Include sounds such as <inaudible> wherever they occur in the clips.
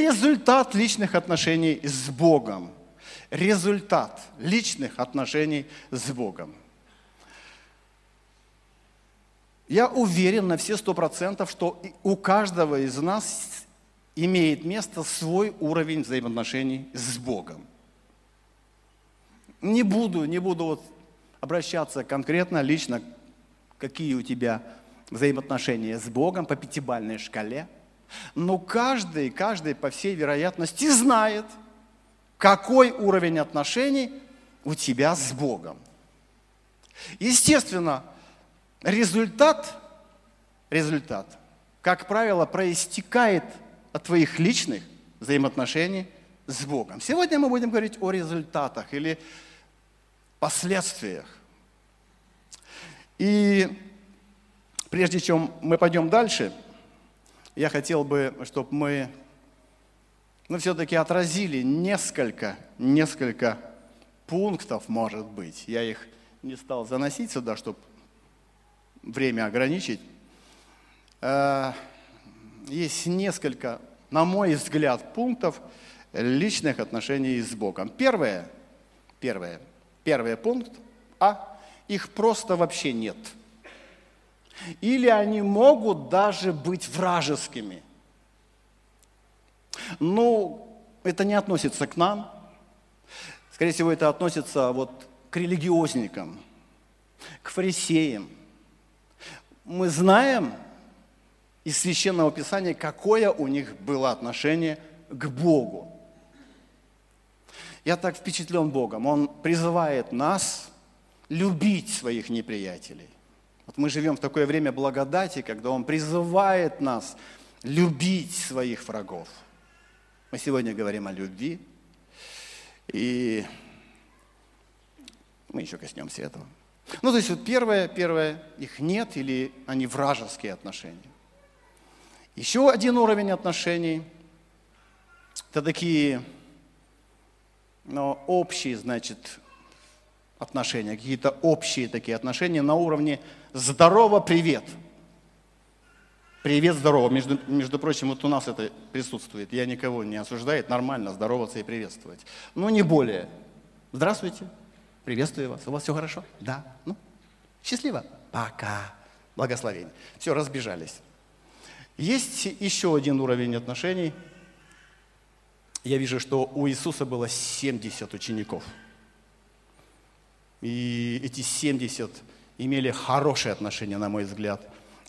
результат личных отношений с Богом. Результат личных отношений с Богом. Я уверен на все сто процентов, что у каждого из нас имеет место свой уровень взаимоотношений с Богом. Не буду, не буду вот обращаться конкретно, лично, какие у тебя взаимоотношения с Богом по пятибальной шкале. Но каждый, каждый, по всей вероятности, знает, какой уровень отношений у тебя с Богом. Естественно, результат, результат, как правило, проистекает от твоих личных взаимоотношений с Богом. Сегодня мы будем говорить о результатах или последствиях. И прежде чем мы пойдем дальше, я хотел бы, чтобы мы ну, все-таки отразили несколько, несколько пунктов, может быть. Я их не стал заносить сюда, чтобы время ограничить. Э, есть несколько, на мой взгляд, пунктов личных отношений с Богом. Первое, первое, первый пункт, а их просто вообще нет. Или они могут даже быть вражескими. Ну, это не относится к нам. Скорее всего, это относится вот к религиозникам, к фарисеям – мы знаем из Священного Писания, какое у них было отношение к Богу. Я так впечатлен Богом. Он призывает нас любить своих неприятелей. Вот мы живем в такое время благодати, когда Он призывает нас любить своих врагов. Мы сегодня говорим о любви, и мы еще коснемся этого. Ну, то есть вот первое, первое, их нет или они вражеские отношения. Еще один уровень отношений – это такие ну, общие, значит, отношения, какие-то общие такие отношения на уровне «здорово, привет». Привет, здорово. Между, между прочим, вот у нас это присутствует. Я никого не осуждаю, нормально здороваться и приветствовать. Но не более. Здравствуйте. Приветствую вас. У вас все хорошо? Да. Ну, счастливо. Пока. Благословение. Все, разбежались. Есть еще один уровень отношений. Я вижу, что у Иисуса было 70 учеников. И эти 70 имели хорошие отношения, на мой взгляд,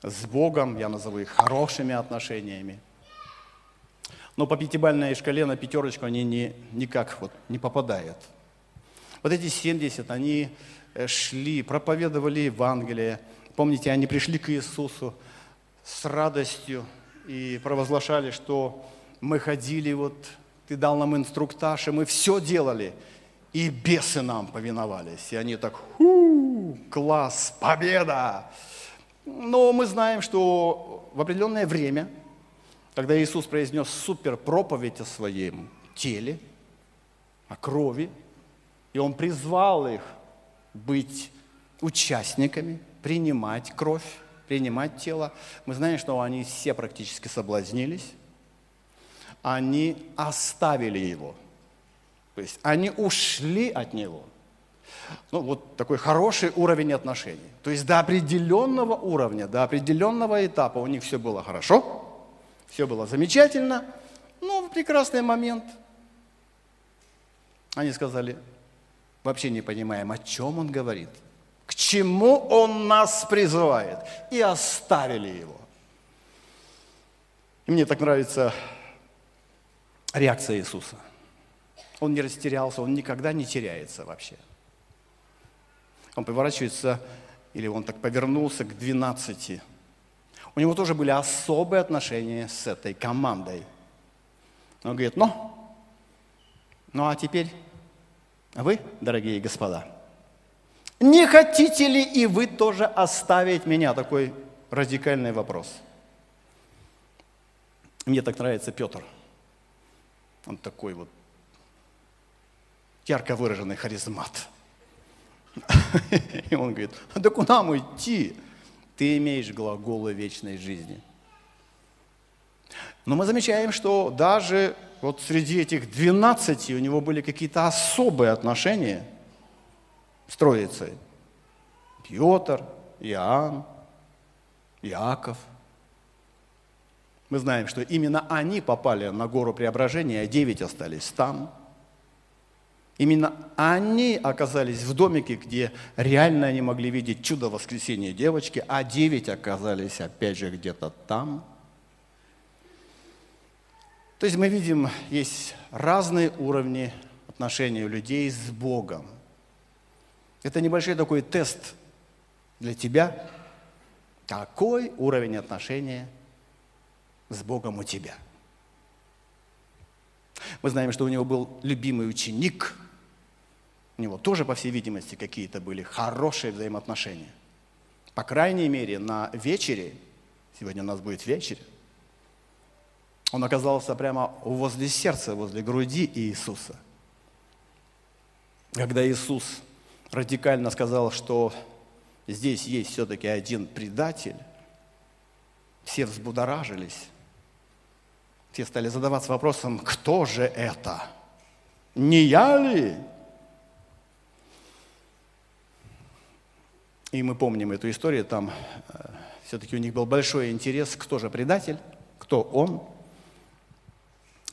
с Богом. Я назову их хорошими отношениями. Но по пятибалльной шкале на пятерочку они не, никак вот не попадают. Вот эти 70, они э, шли, проповедовали Евангелие. Помните, они пришли к Иисусу с радостью и провозглашали, что мы ходили, вот ты дал нам инструктаж, и мы все делали, и бесы нам повиновались. И они так, ху, класс, победа! Но мы знаем, что в определенное время, когда Иисус произнес супер проповедь о своем теле, о крови, и Он призвал их быть участниками, принимать кровь, принимать тело. Мы знаем, что они все практически соблазнились. Они оставили его. То есть они ушли от него. Ну, вот такой хороший уровень отношений. То есть до определенного уровня, до определенного этапа у них все было хорошо, все было замечательно, но в прекрасный момент они сказали, вообще не понимаем, о чем он говорит, к чему он нас призывает, и оставили его. И мне так нравится реакция Иисуса. Он не растерялся, он никогда не теряется вообще. Он поворачивается, или он так повернулся к двенадцати. У него тоже были особые отношения с этой командой. Он говорит, ну, ну а теперь вы, дорогие господа, не хотите ли и вы тоже оставить меня? Такой радикальный вопрос. Мне так нравится Петр. Он такой вот ярко выраженный харизмат. <laughs> И он говорит, да куда нам идти? Ты имеешь глаголы вечной жизни. Но мы замечаем, что даже вот среди этих 12 у него были какие-то особые отношения с Троицей. Петр, Иоанн, Иаков. Мы знаем, что именно они попали на гору преображения, а девять остались там. Именно они оказались в домике, где реально они могли видеть чудо воскресения девочки, а девять оказались опять же где-то там. То есть мы видим, есть разные уровни отношений у людей с Богом. Это небольшой такой тест для тебя, какой уровень отношения с Богом у тебя. Мы знаем, что у него был любимый ученик, него тоже, по всей видимости, какие-то были хорошие взаимоотношения. По крайней мере, на вечере, сегодня у нас будет вечер, он оказался прямо возле сердца, возле груди Иисуса. Когда Иисус радикально сказал, что здесь есть все-таки один предатель, все взбудоражились. Все стали задаваться вопросом, кто же это? Не я ли? И мы помним эту историю, там э, все-таки у них был большой интерес, кто же предатель, кто он.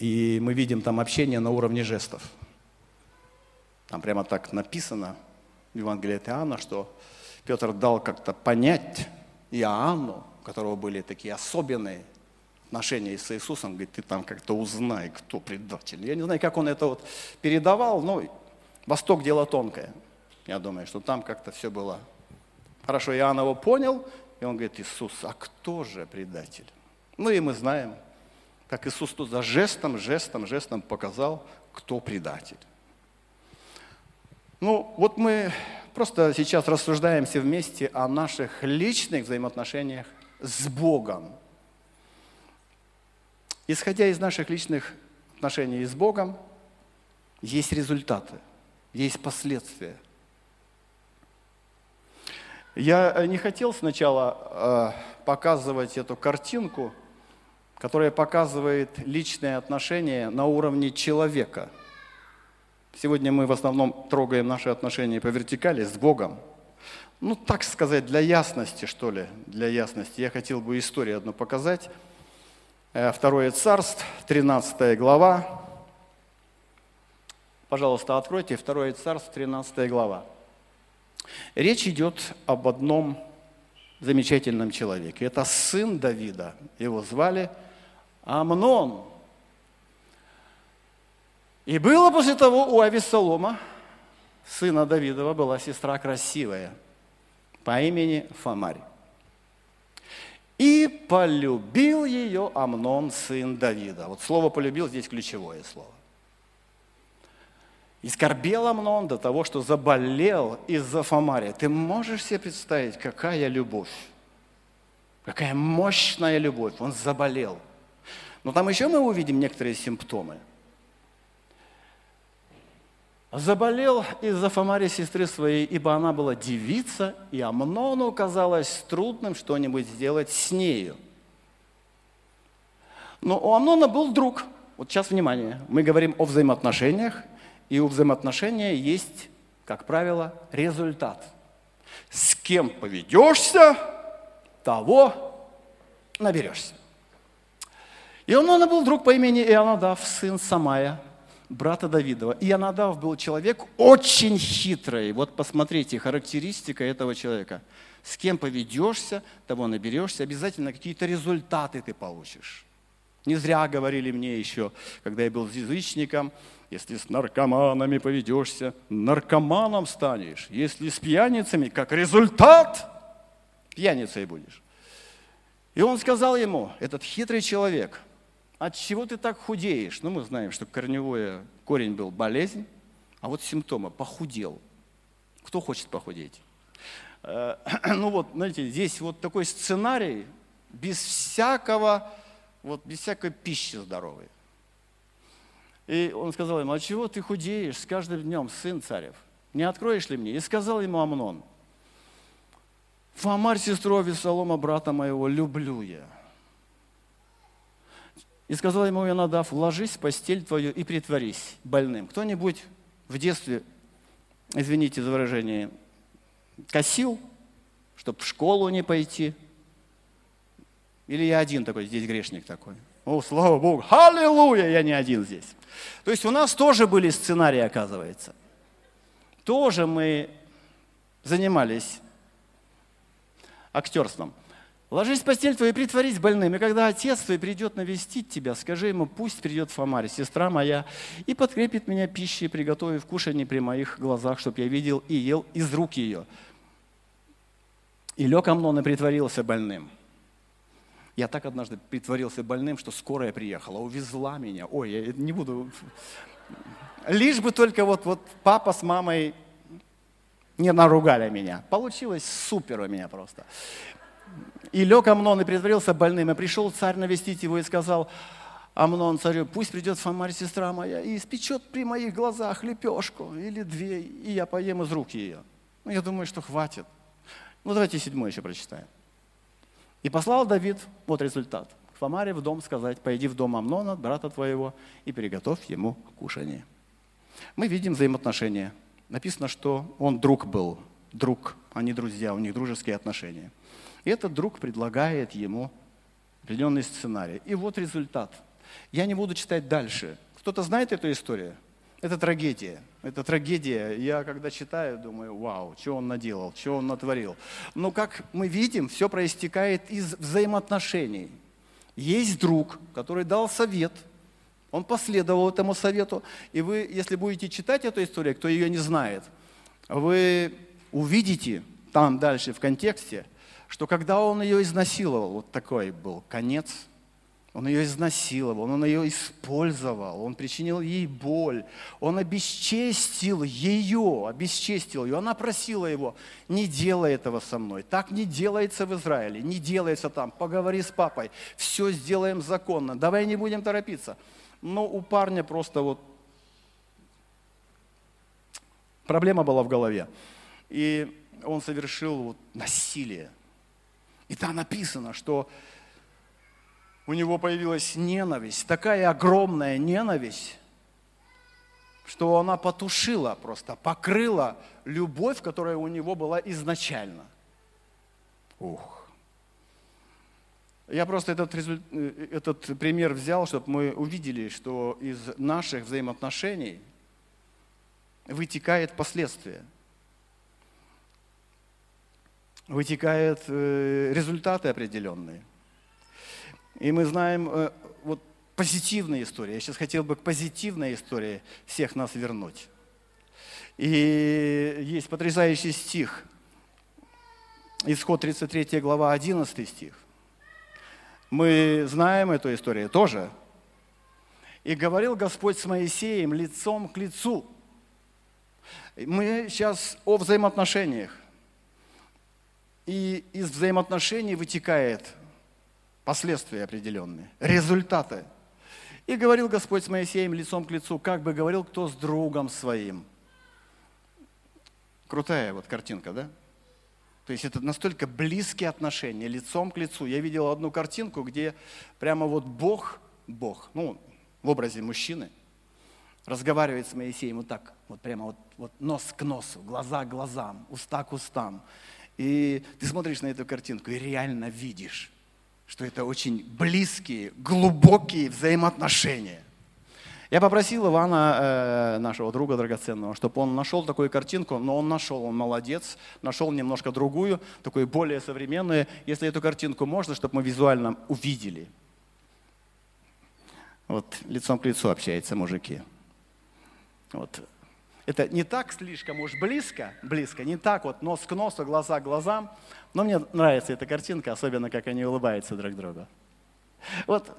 И мы видим там общение на уровне жестов. Там прямо так написано в Евангелии от Иоанна, что Петр дал как-то понять Иоанну, у которого были такие особенные отношения с Иисусом, говорит, ты там как-то узнай, кто предатель. Я не знаю, как он это вот передавал, но Восток дело тонкое. Я думаю, что там как-то все было хорошо. Иоанн его понял, и он говорит, Иисус, а кто же предатель? Ну и мы знаем, как Иисус тут за жестом, жестом, жестом показал, кто предатель. Ну, вот мы просто сейчас рассуждаем все вместе о наших личных взаимоотношениях с Богом. Исходя из наших личных отношений с Богом, есть результаты, есть последствия. Я не хотел сначала э, показывать эту картинку, которая показывает личные отношения на уровне человека – Сегодня мы в основном трогаем наши отношения по вертикали с Богом. Ну, так сказать, для ясности, что ли, для ясности. Я хотел бы историю одну показать. Э, Второе царство, 13 глава. Пожалуйста, откройте Второе царство, 13 глава. Речь идет об одном замечательном человеке. Это сын Давида. Его звали Амнон. И было после того у Авессалома, сына Давидова, была сестра красивая по имени Фомарь. И полюбил ее Амнон, сын Давида. Вот слово «полюбил» здесь ключевое слово. И скорбел Амнон до того, что заболел из-за Фомария. Ты можешь себе представить, какая любовь? Какая мощная любовь. Он заболел. Но там еще мы увидим некоторые симптомы – заболел из-за Фомари сестры своей, ибо она была девица, и Амнону казалось трудным что-нибудь сделать с нею. Но у Амнона был друг. Вот сейчас внимание. Мы говорим о взаимоотношениях, и у взаимоотношения есть, как правило, результат. С кем поведешься, того наберешься. Амнона был друг по имени Ионадав, сын Самая – брата Давидова. И Янадав был человек очень хитрый. Вот посмотрите, характеристика этого человека. С кем поведешься, того наберешься, обязательно какие-то результаты ты получишь. Не зря говорили мне еще, когда я был язычником, если с наркоманами поведешься, наркоманом станешь. Если с пьяницами, как результат, пьяницей будешь. И он сказал ему, этот хитрый человек – от чего ты так худеешь? Ну, мы знаем, что корневой корень был болезнь, а вот симптомы – похудел. Кто хочет похудеть? Э, <clears throat> ну вот, знаете, здесь вот такой сценарий без всякого, вот без всякой пищи здоровой. И он сказал ему, а чего ты худеешь с каждым днем, сын царев? Не откроешь ли мне? И сказал ему Амнон, Фомарь, сестру Авесолома, брата моего, люблю я И сказал ему Ионадав, ложись в постель твою и притворись больным. Кто-нибудь в детстве, извините за выражение, косил, чтобы в школу не пойти? Или я один такой, здесь грешник такой? О, слава Богу, аллилуйя, я не один здесь. То есть у нас тоже были сценарии, оказывается. Тоже мы занимались актерством. Ложись в постель твою и притворись больным. И когда отец твой придет навестить тебя, скажи ему, пусть придет Фомарь, сестра моя, и подкрепит меня пищей, приготовив кушанье при моих глазах, чтобы я видел и ел из рук ее. И лег Амнон и притворился больным. Я так однажды притворился больным, что скорая приехала, увезла меня. Ой, я не буду... Лишь бы только вот, вот папа с мамой не наругали меня. Получилось супер у меня просто. И лег Амнон и притворился больным. И пришел царь навестить его и сказал, Амнон царю, пусть придет Фомарь, сестра моя, и испечет при моих глазах лепешку или две, и я поем из рук ее. Ну, я думаю, что хватит. Ну, давайте седьмой еще прочитаем. И послал Давид, вот результат, к Фомаре в дом сказать, пойди в дом Амнона, брата твоего, и приготовь ему кушание. Мы видим взаимоотношения. Написано, что он друг был, друг, а не друзья, у них дружеские отношения. И этот друг предлагает ему определенный сценарий. И вот результат. Я не буду читать дальше. Кто-то знает эту историю? Это трагедия. Это трагедия. Я когда читаю, думаю, вау, что он наделал, что он натворил. Но как мы видим, все проистекает из взаимоотношений. Есть друг, который дал совет, он последовал этому совету. И вы, если будете читать эту историю, кто ее не знает, вы увидите там дальше в контексте – что когда он ее изнасиловал, вот такой был конец, он ее изнасиловал, он ее использовал, он причинил ей боль, он обесчестил ее, обесчестил ее. Она просила его, не делай этого со мной, так не делается в Израиле, не делается там, поговори с папой, все сделаем законно, давай не будем торопиться. Но у парня просто вот проблема была в голове. И он совершил вот насилие и там написано, что у него появилась ненависть, такая огромная ненависть, что она потушила просто, покрыла любовь, которая у него была изначально. Ух. Я просто этот, этот пример взял, чтобы мы увидели, что из наших взаимоотношений вытекает последствия – вытекают э, результаты определенные. И мы знаем э, вот позитивная история. Я сейчас хотел бы к позитивной истории всех нас вернуть. И есть потрясающий стих. Исход 33 глава, 11 стих. Мы знаем эту историю тоже. «И говорил Господь с Моисеем лицом к лицу». Мы сейчас о взаимоотношениях. И из взаимоотношений вытекает последствия определенные, результаты. И говорил Господь с Моисеем лицом к лицу, как бы говорил кто с другом своим. Крутая вот картинка, да? То есть это настолько близкие отношения, лицом к лицу. Я видел одну картинку, где прямо вот Бог, Бог, ну, в образе мужчины, разговаривает с Моисеем вот так, вот прямо вот, вот нос к носу, глаза к глазам, уста к устам. И ты смотришь на эту картинку и реально видишь, что это очень близкие, глубокие взаимоотношения. Я попросил Ивана, э, нашего друга драгоценного, чтобы он нашел такую картинку, но он нашел, он молодец, нашел немножко другую, такую более современную. Если эту картинку можно, чтобы мы визуально увидели. Вот лицом к лицу общаются мужики. Вот это не так слишком уж близко, близко, не так вот нос к носу, глаза к глазам. Но мне нравится эта картинка, особенно как они улыбаются друг другу. Вот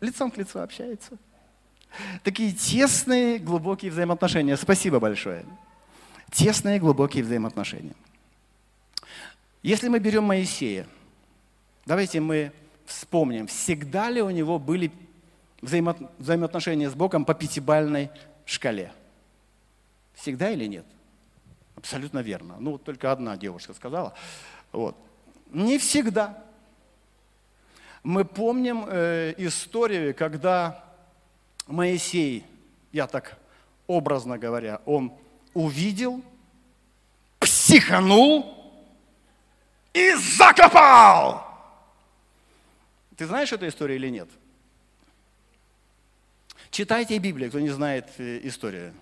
лицом к лицу общаются. Такие тесные, глубокие взаимоотношения. Спасибо большое. Тесные, глубокие взаимоотношения. Если мы берем Моисея, давайте мы вспомним, всегда ли у него были взаимоотношения с Богом по пятибальной шкале – Всегда или нет? Абсолютно верно. Ну, только одна девушка сказала. Вот. Не всегда. Мы помним э, историю, когда Моисей, я так образно говоря, он увидел, психанул и закопал. Ты знаешь эту историю или нет? Читайте Библию, кто не знает э, историю.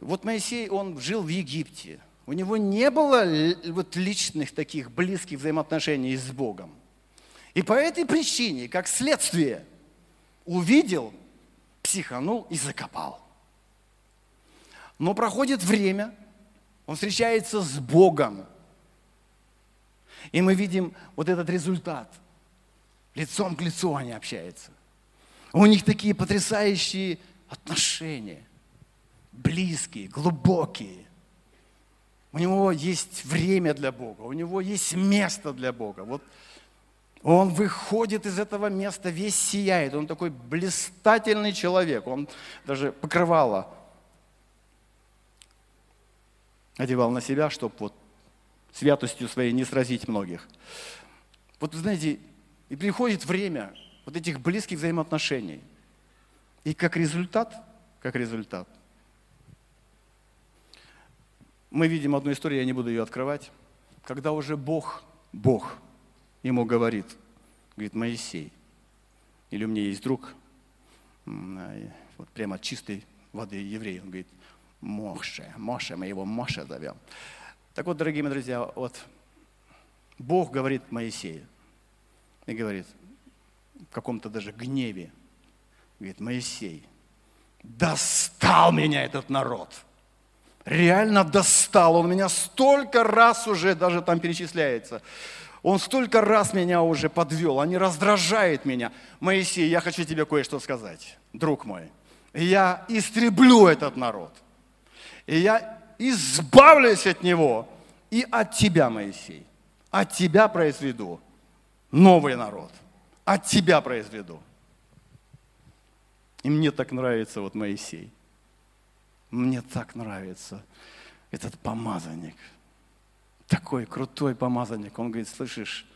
Вот Моисей, он жил в Египте. У него не было вот личных таких близких взаимоотношений с Богом. И по этой причине, как следствие, увидел, психанул и закопал. Но проходит время, он встречается с Богом. И мы видим вот этот результат. Лицом к лицу они общаются. У них такие потрясающие отношения. Близкие, глубокие. У него есть время для Бога, у него есть место для Бога. Вот он выходит из этого места, весь сияет. Он такой блистательный человек. Он даже покрывало одевал на себя, чтобы вот святостью своей не сразить многих. Вот, знаете, и приходит время вот этих близких взаимоотношений. И как результат, как результат, мы видим одну историю, я не буду ее открывать, когда уже Бог, Бог ему говорит, говорит, Моисей, или у меня есть друг, вот прямо от чистой воды еврей, он говорит, Моше, Моше, мы его Моше зовем. Так вот, дорогие мои друзья, вот Бог говорит Моисею и говорит, в каком-то даже гневе, говорит, Моисей, достал меня этот народ. Реально достал. Он меня столько раз уже, даже там перечисляется, он столько раз меня уже подвел, они раздражают меня. Моисей, я хочу тебе кое-что сказать, друг мой. Я истреблю этот народ. И я избавлюсь от него и от тебя, Моисей. От тебя произведу новый народ. От тебя произведу. И мне так нравится вот Моисей. Мне так нравится этот помазанник. Такой крутой помазанник. Он говорит, слышишь,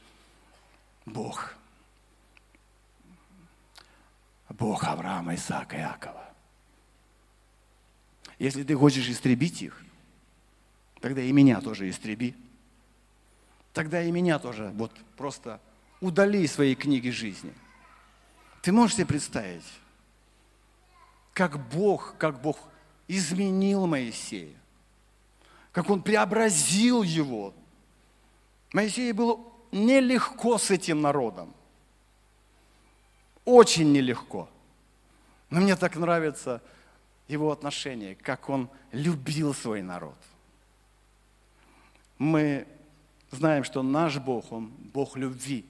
Бог, Бог Авраама, Исаака, Иакова. Если ты хочешь истребить их, тогда и меня тоже истреби. Тогда и меня тоже вот просто удали из своей книги жизни. Ты можешь себе представить, как Бог, как Бог изменил Моисея, как Он преобразил его. Моисею было нелегко с этим народом. Очень нелегко. Но мне так нравится – его отношение, как он любил свой народ. Мы знаем, что наш Бог, Он Бог любви.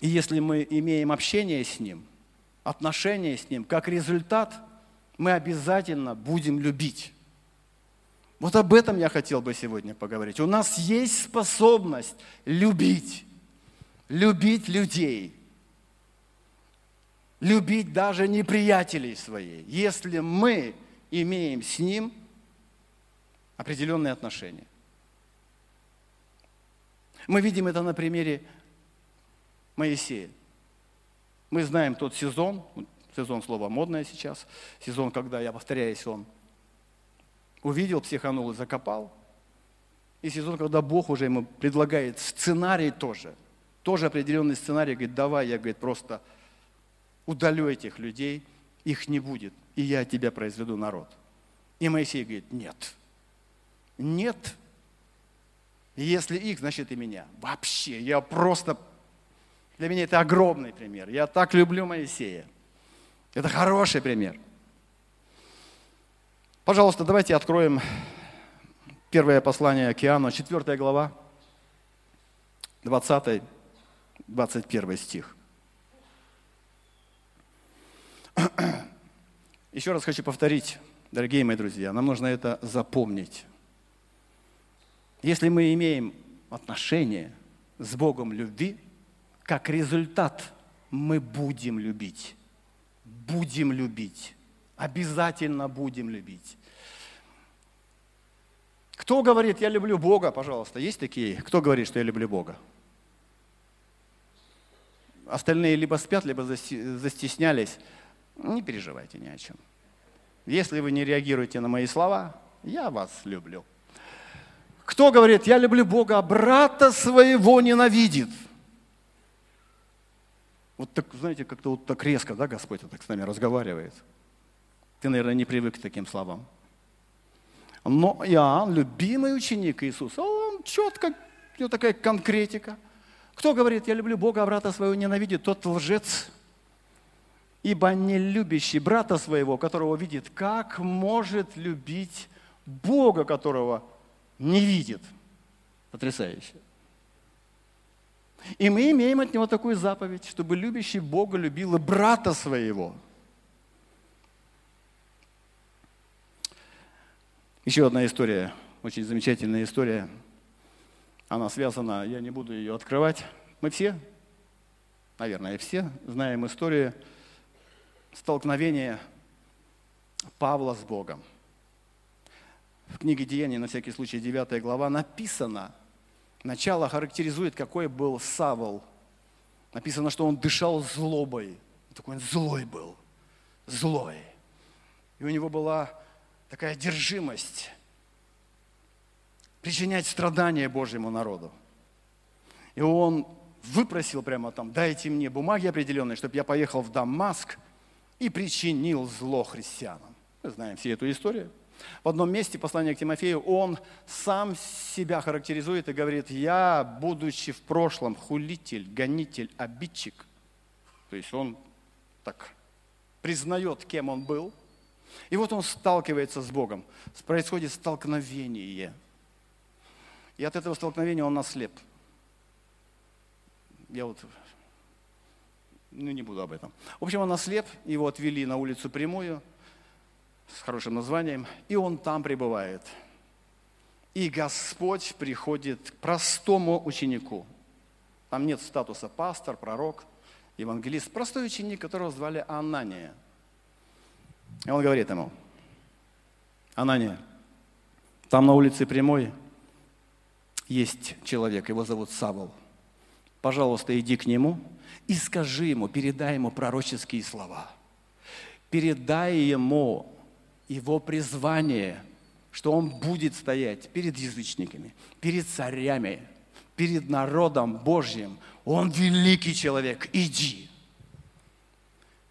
И если мы имеем общение с Ним, отношения с Ним, как результат, мы обязательно будем любить. Вот об этом я хотел бы сегодня поговорить. У нас есть способность любить, любить людей – любить даже неприятелей своих, если мы имеем с ним определенные отношения. Мы видим это на примере Моисея. Мы знаем тот сезон, сезон слова модное сейчас, сезон, когда, я повторяюсь, он увидел, психанул и закопал, и сезон, когда Бог уже ему предлагает сценарий тоже, тоже определенный сценарий, говорит, давай, я, говорит, просто удалю этих людей, их не будет, и я от тебя произведу народ. И Моисей говорит, нет, нет, если их, значит и меня. Вообще, я просто, для меня это огромный пример. Я так люблю Моисея. Это хороший пример. Пожалуйста, давайте откроем первое послание Океану, 4 глава, 20-21 стих. <clears throat> Еще раз хочу повторить, дорогие мои друзья, нам нужно это запомнить. Если мы имеем отношение с Богом любви, как результат мы будем любить. Будем любить. Обязательно будем любить. Кто говорит, я люблю Бога, пожалуйста, есть такие? Кто говорит, что я люблю Бога? Остальные либо спят, либо застеснялись. Не переживайте ни о чем. Если вы не реагируете на мои слова, я вас люблю. Кто говорит, я люблю Бога, брата своего ненавидит? Вот так, знаете, как-то вот так резко, да, Господь так с нами разговаривает. Ты, наверное, не привык к таким словам. Но я, любимый ученик Иисуса, он четко, у него такая конкретика. Кто говорит, я люблю Бога, а брата своего ненавидит, тот лжец. Ибо не любящий брата своего, которого видит, как может любить Бога, которого не видит? Потрясающе. И мы имеем от него такую заповедь, чтобы любящий Бога любил и брата своего. Еще одна история, очень замечательная история. Она связана, я не буду ее открывать. Мы все, наверное, все знаем историю столкновения Павла с Богом. В книге Деяний, на всякий случай, 9 глава, написано, начало характеризует, какой был Савол. Написано, что он дышал злобой. Такой он злой был, злой. И у него была такая одержимость причинять страдания Божьему народу. И он выпросил прямо там, дайте мне бумаги определенные, чтобы я поехал в Дамаск и причинил зло христианам. Мы знаем всю эту историю. В одном месте послания к Тимофею он сам себя характеризует и говорит, я, будучи в прошлом хулитель, гонитель, обидчик, то есть он так признает, кем он был – и вот он сталкивается с Богом. Происходит столкновение. И от этого столкновения он ослеп. Я вот, ну не буду об этом. В общем, он ослеп, его отвели на улицу прямую, с хорошим названием, и он там пребывает. И Господь приходит к простому ученику. Там нет статуса пастор, пророк, евангелист. Простой ученик, которого звали Анания – и он говорит ему, Анания, там на улице Прямой есть человек, его зовут Савол. Пожалуйста, иди к нему и скажи ему, передай ему пророческие слова. Передай ему его призвание, что он будет стоять перед язычниками, перед царями, перед народом Божьим. Он великий человек, иди.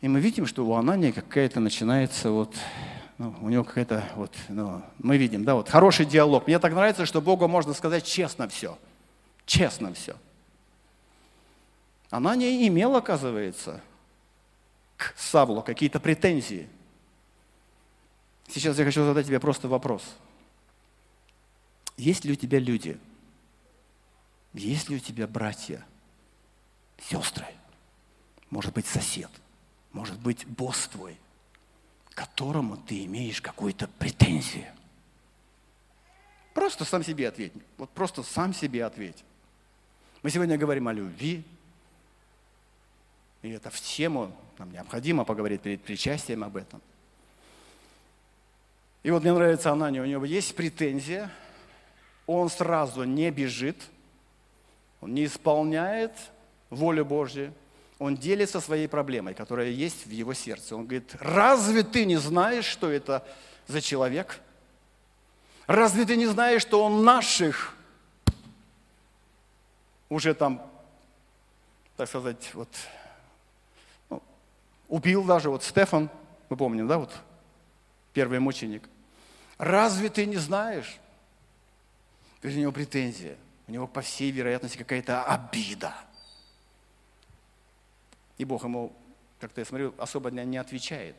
И мы видим, что у Анания какая-то начинается вот, ну, у него какая-то вот, ну, мы видим, да, вот хороший диалог. Мне так нравится, что Богу можно сказать честно все. Честно все. Анания имел, оказывается, к Савлу какие-то претензии. Сейчас я хочу задать тебе просто вопрос. Есть ли у тебя люди? Есть ли у тебя братья, сестры? Может быть, сосед? может быть босс твой, которому ты имеешь какую-то претензию. Просто сам себе ответь. Вот просто сам себе ответь. Мы сегодня говорим о любви. И это в тему, нам необходимо поговорить перед причастием об этом. И вот мне нравится Анания, у него есть претензия, он сразу не бежит, он не исполняет волю Божью, он делится своей проблемой, которая есть в его сердце. Он говорит, разве ты не знаешь, что это за человек? Разве ты не знаешь, что он наших уже там, так сказать, вот, ну, убил даже, вот Стефан, мы помним, да, вот, первый мученик. Разве ты не знаешь? У него претензия, у него, по всей вероятности, какая-то обида – и Бог ему, как-то я смотрю, особо не отвечает.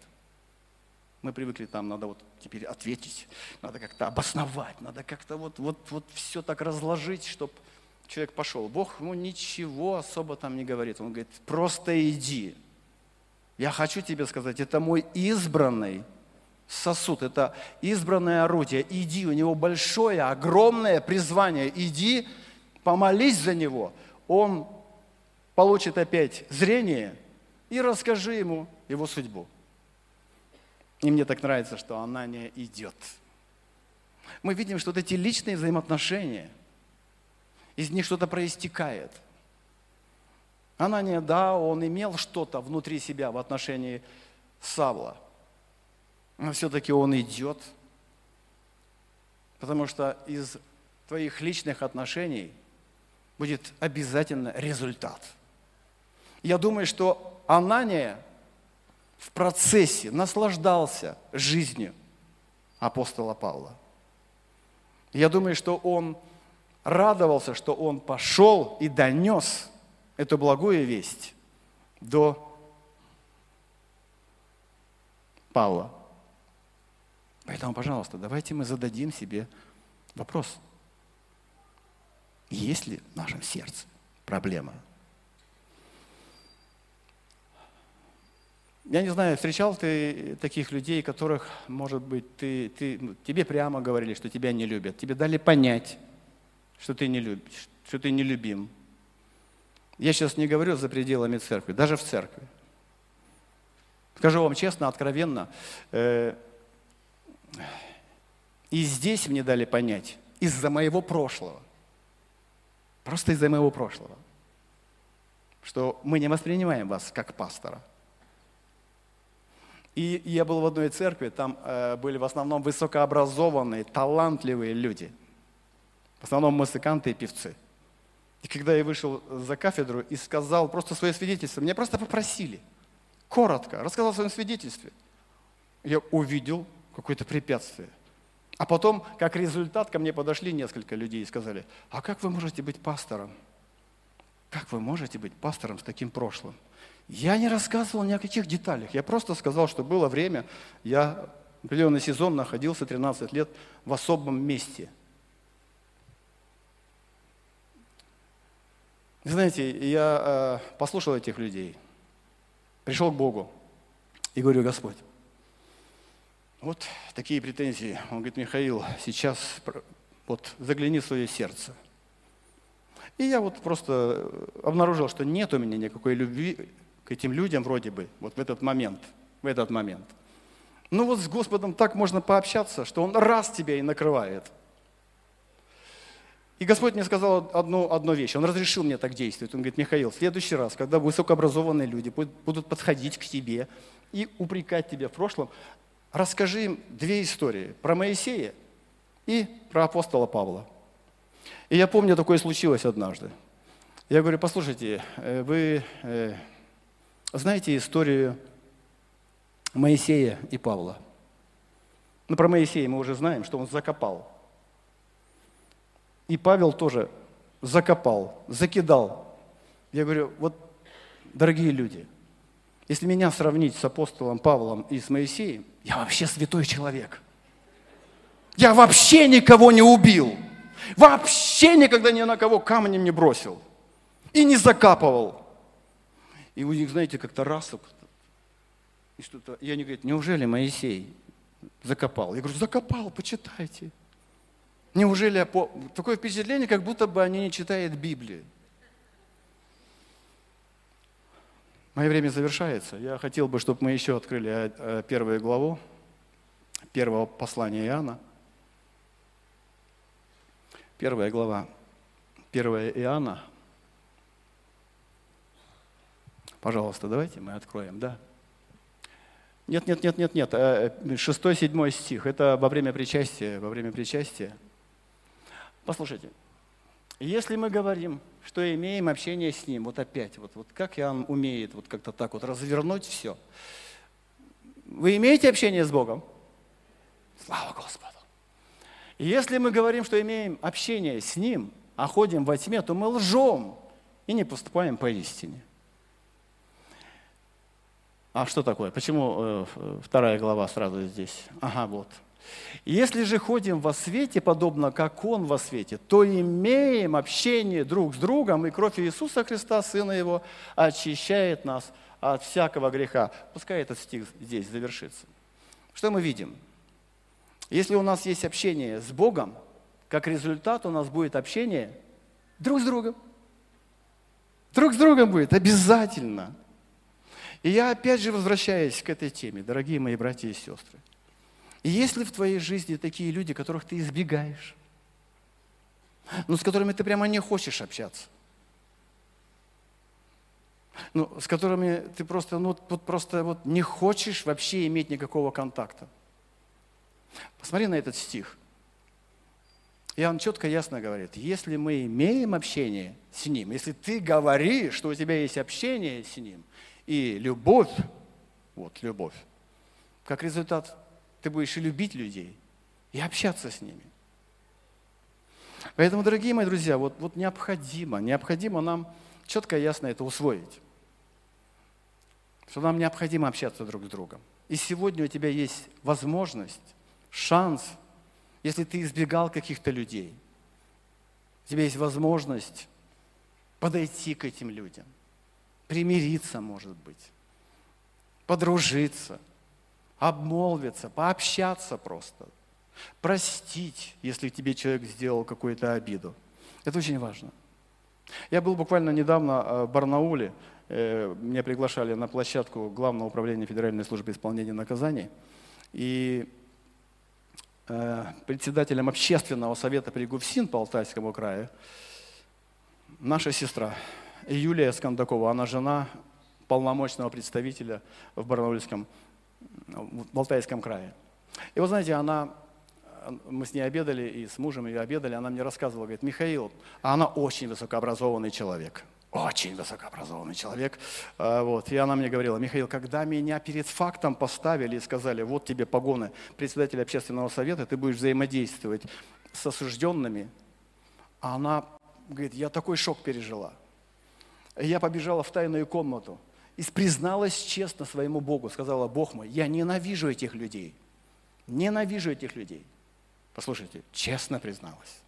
Мы привыкли, там надо вот теперь ответить, надо как-то обосновать, надо как-то вот, вот, вот все так разложить, чтобы человек пошел. Бог ему ничего особо там не говорит. Он говорит, просто иди. Я хочу тебе сказать, это мой избранный сосуд, это избранное орудие. Иди, у него большое, огромное призвание. Иди, помолись за него. Он получит опять зрение и расскажи ему его судьбу. И мне так нравится, что она не идет. Мы видим, что вот эти личные взаимоотношения, из них что-то проистекает. Анания, да, он имел что-то внутри себя в отношении Савла. Но все-таки он идет, потому что из твоих личных отношений будет обязательно результат. Я думаю, что Анания в процессе наслаждался жизнью апостола Павла. Я думаю, что он радовался, что он пошел и донес эту благую весть до Павла. Поэтому, пожалуйста, давайте мы зададим себе вопрос. Есть ли в нашем сердце проблема? Я не знаю, встречал ты таких людей, которых, может быть, ты, ты, ну, тебе прямо говорили, что тебя не любят. Тебе дали понять, что ты не любишь, что ты не любим. Я сейчас не говорю за пределами церкви, даже в церкви. Скажу вам честно, откровенно, э, и здесь мне дали понять, из-за моего прошлого, просто из-за моего прошлого, что мы не воспринимаем вас как пастора. И я был в одной церкви, там э, были в основном высокообразованные, талантливые люди. В основном музыканты и певцы. И когда я вышел за кафедру и сказал просто свое свидетельство, меня просто попросили, коротко, рассказал о своем свидетельстве. Я увидел какое-то препятствие. А потом, как результат, ко мне подошли несколько людей и сказали, а как вы можете быть пастором? Как вы можете быть пастором с таким прошлым? Я не рассказывал ни о каких деталях. Я просто сказал, что было время, я определенный сезон находился 13 лет в особом месте. Знаете, я э, послушал этих людей, пришел к Богу и говорю, Господь, вот такие претензии. Он говорит, Михаил, сейчас вот загляни в свое сердце. И я вот просто обнаружил, что нет у меня никакой любви к этим людям вроде бы, вот в этот момент, в этот момент. Ну вот с Господом так можно пообщаться, что Он раз тебя и накрывает. И Господь мне сказал одну, одну вещь. Он разрешил мне так действовать. Он говорит, Михаил, в следующий раз, когда высокообразованные люди будут подходить к тебе и упрекать тебя в прошлом, расскажи им две истории про Моисея и про апостола Павла. И я помню, такое случилось однажды. Я говорю, послушайте, э, вы э, знаете историю Моисея и Павла? Ну, про Моисея мы уже знаем, что он закопал. И Павел тоже закопал, закидал. Я говорю, вот, дорогие люди, если меня сравнить с апостолом Павлом и с Моисеем, я вообще святой человек. Я вообще никого не убил. Вообще никогда ни на кого камнем не бросил. И не закапывал. И у них, знаете, как-то раз и что-то. И они говорят, неужели Моисей закопал? Я говорю, закопал, почитайте. Неужели такое впечатление, как будто бы они не читают Библию. Мое время завершается. Я хотел бы, чтобы мы еще открыли э, э, первую главу первого послания Иоанна. Первая глава, первая Иоанна. Пожалуйста, давайте мы откроем, да? Нет, нет, нет, нет, нет. Э, шестой, седьмой стих. Это во время причастия. Во время причастия. Послушайте. Если мы говорим, что имеем общение с Ним, вот опять, вот, вот как Иоанн умеет вот как-то так вот развернуть все. Вы имеете общение с Богом? Слава Господу! если мы говорим, что имеем общение с Ним, а ходим во тьме, то мы лжем и не поступаем по истине. А что такое? Почему э, вторая глава сразу здесь? Ага, вот. Если же ходим во свете, подобно как Он во свете, то имеем общение друг с другом, и кровь Иисуса Христа, Сына Его, очищает нас от всякого греха. Пускай этот стих здесь завершится. Что мы видим? Если у нас есть общение с Богом, как результат у нас будет общение друг с другом. Друг с другом будет, обязательно. И я опять же возвращаюсь к этой теме, дорогие мои братья и сестры. И есть ли в твоей жизни такие люди, которых ты избегаешь? Ну, с которыми ты прямо не хочешь общаться? Ну, с которыми ты просто, ну, вот просто вот не хочешь вообще иметь никакого контакта? Посмотри на этот стих. Иоанн четко, ясно говорит, если мы имеем общение с Ним, если ты говоришь, что у тебя есть общение с Ним, и любовь, вот любовь, как результат ты будешь и любить людей, и общаться с ними. Поэтому, дорогие мои друзья, вот, вот необходимо, необходимо нам четко и ясно это усвоить. Что нам необходимо общаться друг с другом. И сегодня у тебя есть возможность, шанс, если ты избегал каких-то людей, у тебя есть возможность подойти к этим людям, примириться, может быть, подружиться – обмолвиться, пообщаться просто, простить, если тебе человек сделал какую-то обиду. Это очень важно. Я был буквально недавно э, в Барнауле, э, меня приглашали на площадку Главного управления Федеральной службы исполнения наказаний, и э, председателем общественного совета при ГУФСИН по Алтайскому краю наша сестра Юлия Скандакова, она жена полномочного представителя в Барнаульском в Алтайском крае. И вот знаете, она, мы с ней обедали, и с мужем ее обедали, она мне рассказывала, говорит, Михаил, а она очень высокообразованный человек. Очень высокообразованный человек. А, вот. И она мне говорила, Михаил, когда меня перед фактом поставили и сказали, вот тебе погоны председателя общественного совета, ты будешь взаимодействовать с осужденными, а она говорит, я такой шок пережила. я побежала в тайную комнату, и призналась честно своему Богу, сказала, Бог мой, я ненавижу этих людей, ненавижу этих людей. Послушайте, честно призналась.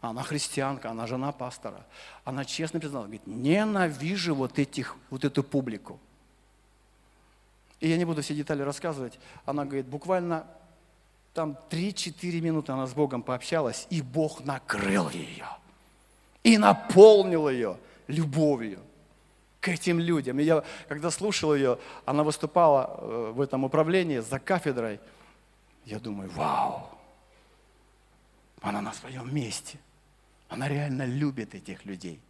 Она христианка, она жена пастора. Она честно призналась, говорит, ненавижу вот, этих, вот эту публику. И я не буду все детали рассказывать. Она говорит, буквально там 3-4 минуты она с Богом пообщалась, и Бог накрыл ее. И наполнил ее любовью этим людям. И я, когда слушал ее, она выступала э, в этом управлении за кафедрой, я думаю, вау, она на своем месте. Она реально любит этих людей.